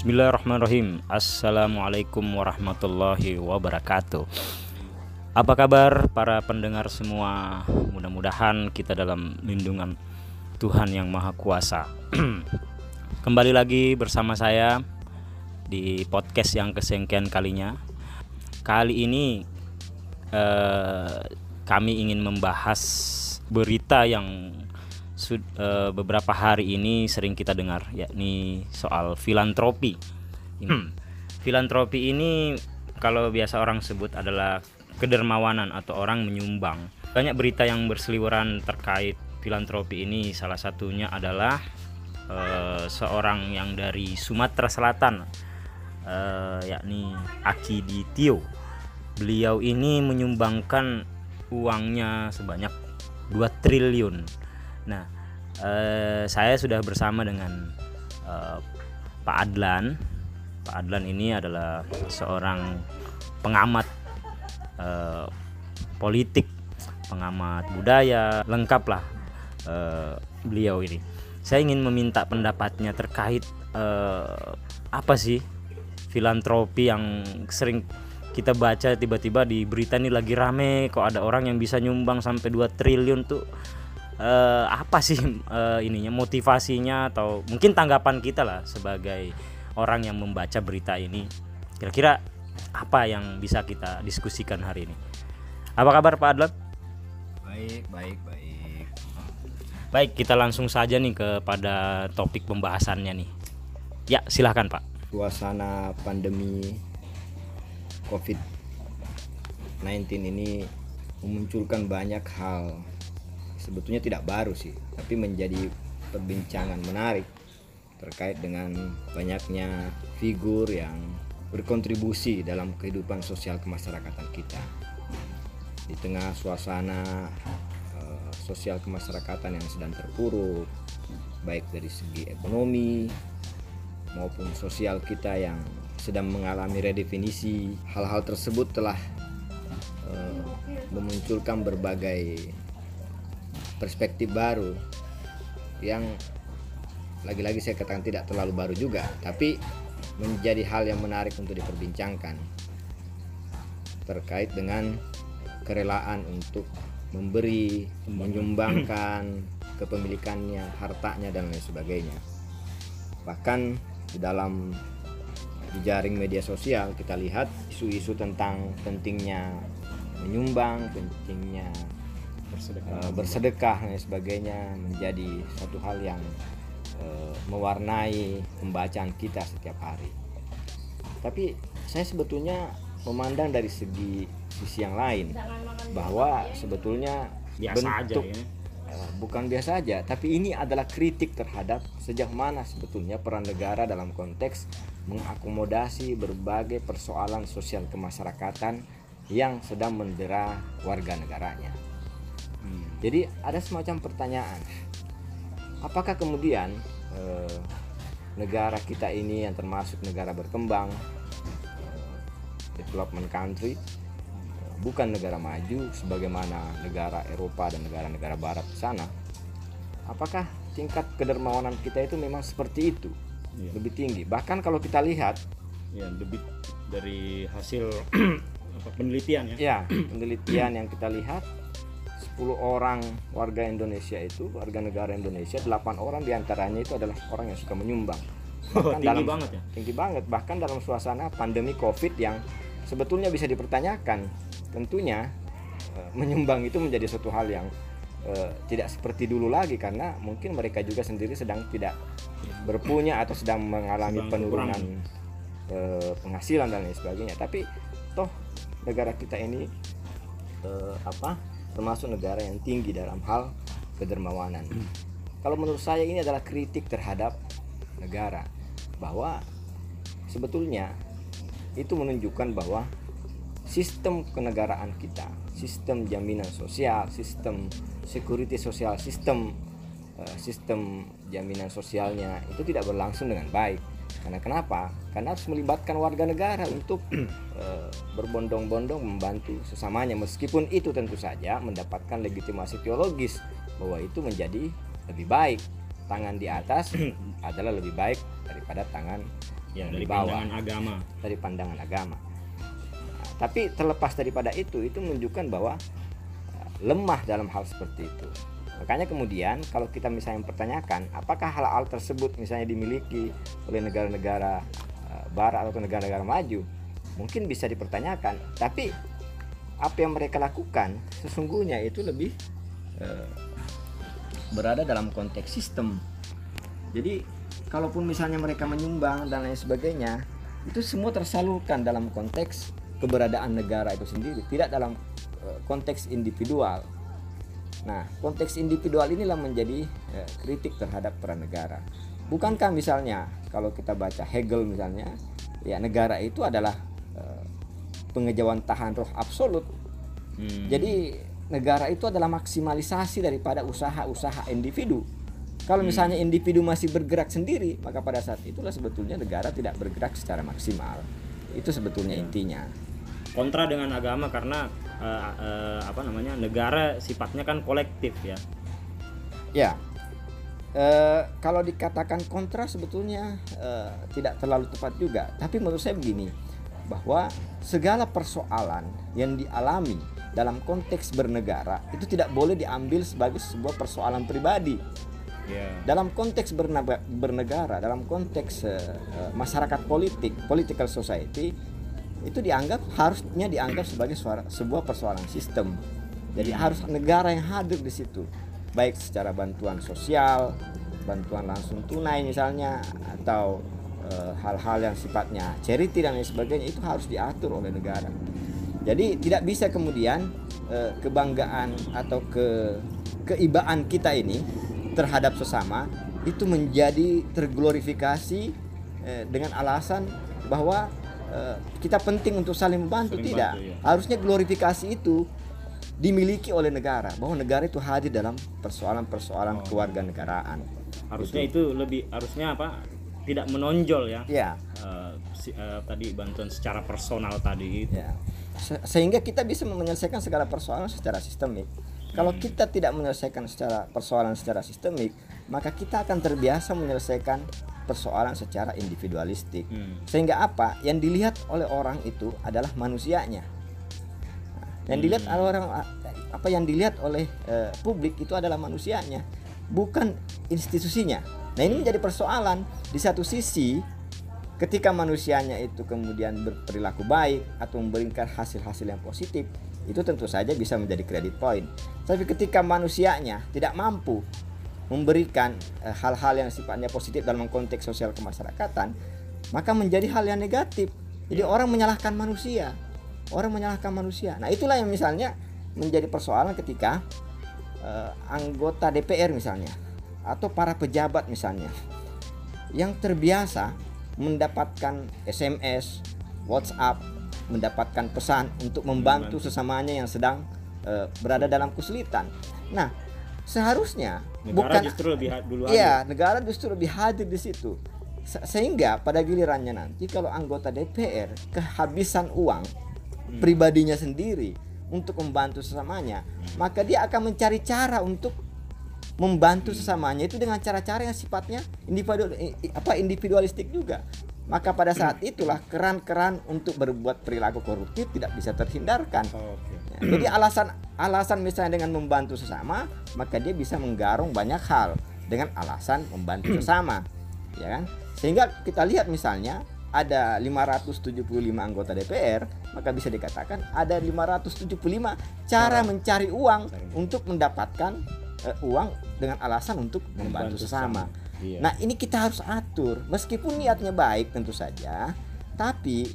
Bismillahirrahmanirrahim. Assalamualaikum warahmatullahi wabarakatuh. Apa kabar para pendengar semua? Mudah-mudahan kita dalam lindungan Tuhan yang Maha Kuasa. Kembali lagi bersama saya Di podcast yang kesengkian kalinya. Kali ini eh, Kami ingin membahas berita yang sud, uh, beberapa hari ini sering kita dengar yakni soal filantropi. Hmm. Filantropi ini kalau biasa orang sebut adalah kedermawanan atau orang menyumbang. Banyak berita yang berseliweran terkait filantropi ini salah satunya adalah uh, seorang yang dari Sumatera Selatan uh, yakni Aki Ditio. Beliau ini menyumbangkan uangnya sebanyak 2 triliun Nah, eh, saya sudah bersama dengan eh, Pak Adlan. Pak Adlan ini adalah seorang pengamat eh, politik, pengamat budaya, lengkap lah eh, beliau ini. Saya ingin meminta pendapatnya terkait eh, apa sih filantropi yang sering kita baca tiba-tiba di berita ini lagi rame kok ada orang yang bisa nyumbang sampai 2 triliun tuh uh, apa sih uh, ininya motivasinya atau mungkin tanggapan kita lah sebagai orang yang membaca berita ini. Kira-kira apa yang bisa kita diskusikan hari ini? Apa kabar Pak Adlan? Baik baik baik. Baik kita langsung saja nih kepada topik pembahasannya nih. Ya silahkan Pak. Suasana pandemi COVID-19 ini memunculkan banyak hal sebetulnya tidak baru sih, tapi menjadi perbincangan menarik terkait dengan banyaknya figur yang berkontribusi dalam kehidupan sosial kemasyarakatan kita. Di tengah suasana uh, sosial kemasyarakatan yang sedang terpuruk, baik dari segi ekonomi maupun sosial kita yang sedang mengalami redefinisi, hal-hal tersebut telah uh, memunculkan berbagai perspektif baru yang lagi-lagi saya katakan tidak terlalu baru juga tapi menjadi hal yang menarik untuk diperbincangkan terkait dengan kerelaan untuk memberi, menyumbangkan kepemilikannya, hartanya dan lain sebagainya. Bahkan di dalam di jaring media sosial kita lihat isu-isu tentang pentingnya menyumbang, pentingnya bersedekah, uh, bersedekah dan sebagainya menjadi satu hal yang uh, mewarnai pembacaan kita setiap hari. Tapi saya sebetulnya memandang dari segi sisi yang lain bahwa sebetulnya biasa bentuk aja ya. Uh, bukan biasa aja, tapi ini adalah kritik terhadap sejauh mana sebetulnya peran negara dalam konteks mengakomodasi berbagai persoalan sosial kemasyarakatan yang sedang mendera warga negaranya. Jadi ada semacam pertanyaan, apakah kemudian eh, negara kita ini yang termasuk negara berkembang, eh, development country, eh, bukan negara maju sebagaimana negara Eropa dan negara-negara Barat di sana, apakah tingkat kedermawanan kita itu memang seperti itu, ya. lebih tinggi? Bahkan kalau kita lihat, ya lebih dari hasil penelitian ya, ya penelitian yang kita lihat 10 orang warga Indonesia itu warga negara Indonesia 8 orang di antaranya itu adalah orang yang suka menyumbang. Oh, bahkan oh, tinggi dalam, banget ya? tinggi banget. Bahkan dalam suasana pandemi COVID yang sebetulnya bisa dipertanyakan tentunya e, menyumbang itu menjadi suatu hal yang e, tidak seperti dulu lagi karena mungkin mereka juga sendiri sedang tidak berpunya atau sedang mengalami sedang penurunan e, penghasilan dan lain sebagainya. Tapi toh negara kita ini apa termasuk negara yang tinggi dalam hal kedermawanan. Kalau menurut saya ini adalah kritik terhadap negara bahwa sebetulnya itu menunjukkan bahwa sistem kenegaraan kita, sistem jaminan sosial, sistem security sosial, sistem uh, sistem jaminan sosialnya itu tidak berlangsung dengan baik karena kenapa? Karena harus melibatkan warga negara untuk e, berbondong-bondong membantu sesamanya meskipun itu tentu saja mendapatkan legitimasi teologis bahwa itu menjadi lebih baik. Tangan di atas adalah lebih baik daripada tangan ya yang dari dibawa pandangan agama dari pandangan agama. Nah, tapi terlepas daripada itu, itu menunjukkan bahwa uh, lemah dalam hal seperti itu. Makanya kemudian kalau kita misalnya mempertanyakan apakah hal-hal tersebut misalnya dimiliki oleh negara-negara uh, barat atau negara-negara maju, mungkin bisa dipertanyakan. Tapi apa yang mereka lakukan sesungguhnya itu lebih uh, berada dalam konteks sistem. Jadi kalaupun misalnya mereka menyumbang dan lain sebagainya, itu semua tersalurkan dalam konteks keberadaan negara itu sendiri, tidak dalam uh, konteks individual. Nah, konteks individual inilah menjadi uh, kritik terhadap peran negara. Bukankah misalnya kalau kita baca Hegel misalnya, ya negara itu adalah uh, pengejawantahan roh absolut. Hmm. Jadi negara itu adalah maksimalisasi daripada usaha-usaha individu. Kalau misalnya individu masih bergerak sendiri, maka pada saat itulah sebetulnya negara tidak bergerak secara maksimal. Itu sebetulnya intinya. kontra dengan agama karena eh, eh, apa namanya negara sifatnya kan kolektif ya Ya, eh, kalau dikatakan kontra sebetulnya eh, tidak terlalu tepat juga. Tapi menurut saya begini, bahwa segala persoalan yang dialami dalam konteks bernegara itu tidak boleh diambil sebagai sebuah persoalan pribadi. ya Dalam konteks bernega- bernegara, dalam konteks masyarakat politik, political society, itu dianggap harusnya dianggap sebagai suara- sebuah persoalan sistem. Jadi harus negara yang hadir di situ, baik secara bantuan sosial, bantuan langsung tunai misalnya, atau eh, hal-hal yang sifatnya charity dan lain sebagainya itu harus diatur oleh negara. Jadi tidak bisa kemudian eh, kebanggaan atau ke keibaan kita ini terhadap sesama itu menjadi terglorifikasi eh, dengan alasan bahwa kita penting untuk saling membantu Saling tidak. bantu, ya. Harusnya glorifikasi itu dimiliki oleh negara bahwa negara itu hadir dalam persoalan-persoalan Oh. kewarganegaraan. harusnya itu lebih harusnya apa tidak menonjol ya Ya, Eh, si- eh, tadi bantuan secara personal tadi itu ya. Se- Sehingga kita bisa menyelesaikan segala persoalan secara sistemik. Kalau kita tidak menyelesaikan secara persoalan secara sistemik, maka kita akan terbiasa menyelesaikan persoalan secara individualistik. Hmm. Sehingga apa? Yang dilihat oleh orang itu adalah manusianya. Nah, Yang dilihat oleh orang apa yang dilihat oleh eh, publik itu adalah manusianya, bukan institusinya. Nah, ini menjadi persoalan. Di satu sisi, ketika manusianya itu kemudian berperilaku baik atau memberikan hasil-hasil yang positif, itu tentu saja bisa menjadi credit point. Tapi ketika manusianya tidak mampu memberikan eh, hal-hal yang sifatnya positif dalam konteks sosial kemasyarakatan, maka menjadi hal yang negatif. Jadi orang menyalahkan manusia, orang menyalahkan manusia. Nah itulah yang misalnya menjadi persoalan ketika eh, anggota DPR misalnya atau para pejabat misalnya yang terbiasa mendapatkan SMS, WhatsApp, mendapatkan pesan untuk membantu sesamanya yang sedang eh, berada dalam kesulitan. Nah, seharusnya negara bukan justru lebih dulu Iya, negara justru lebih hadir di situ. Se- Sehingga pada gilirannya nanti kalau anggota DPR kehabisan uang pribadinya sendiri untuk membantu sesamanya, maka dia akan mencari cara untuk membantu sesamanya. Itu dengan cara-cara yang sifatnya individu apa individualistik juga. Maka pada saat itulah keran-keran untuk berbuat perilaku koruptif tidak bisa terhindarkan. Oke. Ya, jadi alasan alasan misalnya dengan membantu sesama, maka dia bisa menggarung banyak hal dengan alasan membantu sesama, ya kan? Sehingga kita lihat misalnya ada 575 anggota DPR, maka bisa dikatakan ada 575 cara mencari uang untuk mendapatkan eh, uang dengan alasan untuk membantu Membantu sesama. Iya. Nah, ini kita harus atur. Meskipun niatnya baik tentu saja, tapi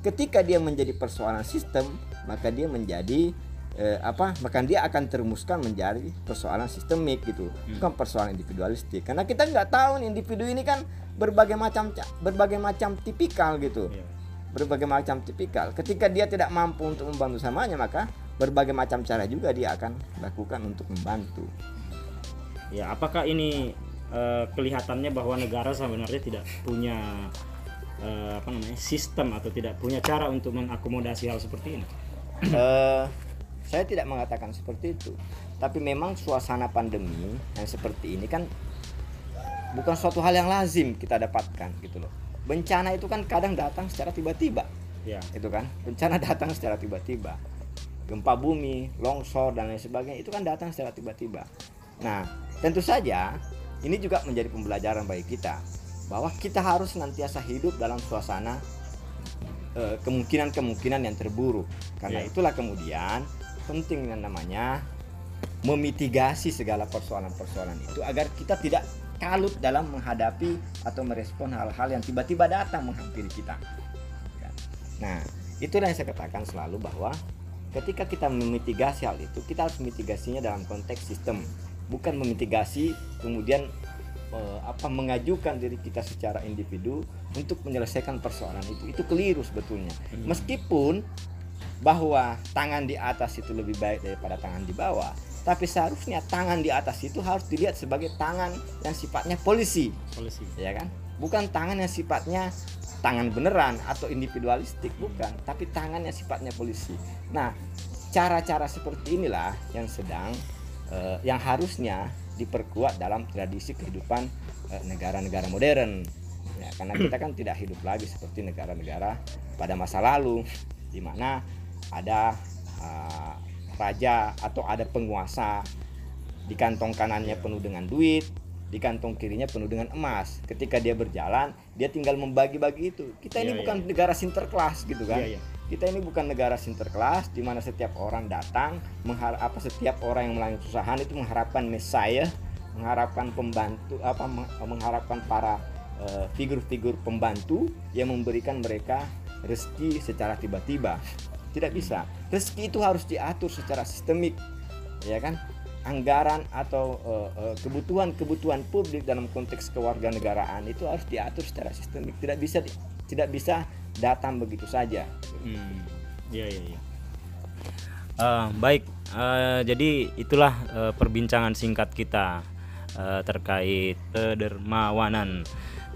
ketika dia menjadi persoalan sistem, maka dia menjadi eh, apa? Maka dia akan terumuskan menjadi persoalan sistemik gitu, bukan persoalan individualistik. Karena kita nggak tahu nih individu ini kan berbagai macam ca- berbagai macam tipikal gitu. Iya. Berbagai macam tipikal. Ketika dia tidak mampu untuk membantu samanya, maka berbagai macam cara juga dia akan lakukan untuk membantu. Ya, apakah ini eh, kelihatannya bahwa negara sebenarnya tidak punya eh, apa namanya sistem atau tidak punya cara untuk mengakomodasi hal seperti ini? Eh, saya tidak mengatakan seperti itu, tapi memang suasana pandemi yang seperti ini kan bukan suatu hal yang lazim kita dapatkan gitu loh. bencana itu kan kadang datang secara tiba-tiba Ya. itu kan bencana datang secara tiba-tiba gempa bumi longsor dan lain sebagainya itu kan datang secara tiba-tiba nah tentu saja ini juga menjadi pembelajaran bagi kita bahwa kita harus senantiasa hidup dalam suasana eh, kemungkinan-kemungkinan yang terburuk karena Ya. itulah kemudian penting yang namanya memitigasi segala persoalan-persoalan itu agar kita tidak kalut dalam menghadapi atau merespon hal-hal yang tiba-tiba datang menghampiri kita. Ya. Nah, itulah yang saya katakan selalu bahwa ketika kita memitigasi hal itu, kita harus mitigasinya dalam konteks sistem, bukan memitigasi kemudian eh, apa mengajukan diri kita secara individu untuk menyelesaikan persoalan itu. Itu keliru sebetulnya. Meskipun bahwa tangan di atas itu lebih baik daripada tangan di bawah, tapi seharusnya tangan di atas itu harus dilihat sebagai tangan yang sifatnya polisi Polisi. ya kan bukan tangan yang sifatnya tangan beneran atau individualistik bukan tapi tangan yang sifatnya polisi nah cara-cara seperti inilah yang sedang eh, yang harusnya diperkuat dalam tradisi kehidupan eh, negara-negara modern. Ya karena kita kan tidak hidup lagi seperti negara-negara pada masa lalu di mana ada eh, raja atau ada penguasa. Di kantong kanannya penuh dengan duit di kantong kirinya penuh dengan emas. Ketika dia berjalan dia tinggal membagi-bagi itu. Kita ini Iya, bukan negara sinterklas gitu kan. Iya, iya. Kita ini bukan negara sinterklas di mana setiap orang datang mengharap apa setiap orang yang melalui kesusahan itu mengharapkan messiah mengharapkan pembantu apa meng- mengharapkan para eh, figur-figur pembantu yang memberikan mereka rezeki secara tiba-tiba. Tidak bisa. Rezeki itu harus diatur secara sistemik ya kan? Anggaran atau eh, eh, kebutuhan-kebutuhan publik dalam konteks kewarganegaraan itu harus diatur secara sistemik. Tidak bisa tidak bisa datang begitu saja Hmm, iya iya. iya. Eh, baik, eh, jadi itulah eh, perbincangan singkat kita eh, terkait kedermawanan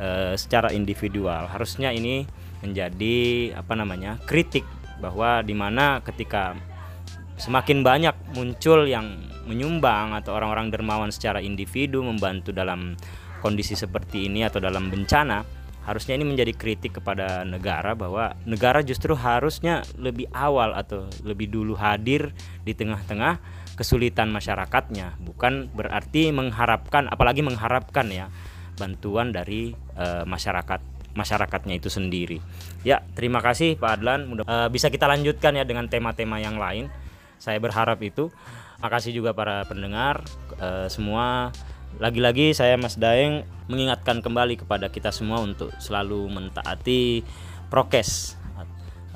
eh, secara individual. Harusnya ini menjadi apa namanya kritik bahwa di mana ketika semakin banyak muncul yang menyumbang atau orang-orang dermawan secara individu membantu dalam kondisi seperti ini atau dalam bencana harusnya ini menjadi kritik kepada negara bahwa negara justru harusnya lebih awal atau lebih dulu hadir di tengah-tengah kesulitan masyarakatnya. Bukan berarti mengharapkan apalagi mengharapkan ya bantuan dari eh, masyarakat masyarakatnya itu sendiri. Ya terima kasih Pak Adlan. Mudah, eh, bisa kita lanjutkan ya dengan tema-tema yang lain. Saya berharap itu. Makasih juga para pendengar eh, semua lagi-lagi saya Mas Daeng mengingatkan kembali kepada kita semua untuk selalu mentaati prokes.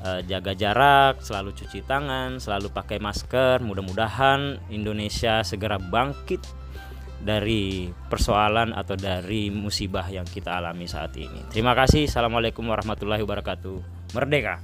Eh, jaga jarak selalu cuci tangan selalu pakai masker. Mudah-mudahan Indonesia segera bangkit dari persoalan atau dari musibah yang kita alami saat ini. Terima kasih. Assalamualaikum warahmatullahi wabarakatuh. Merdeka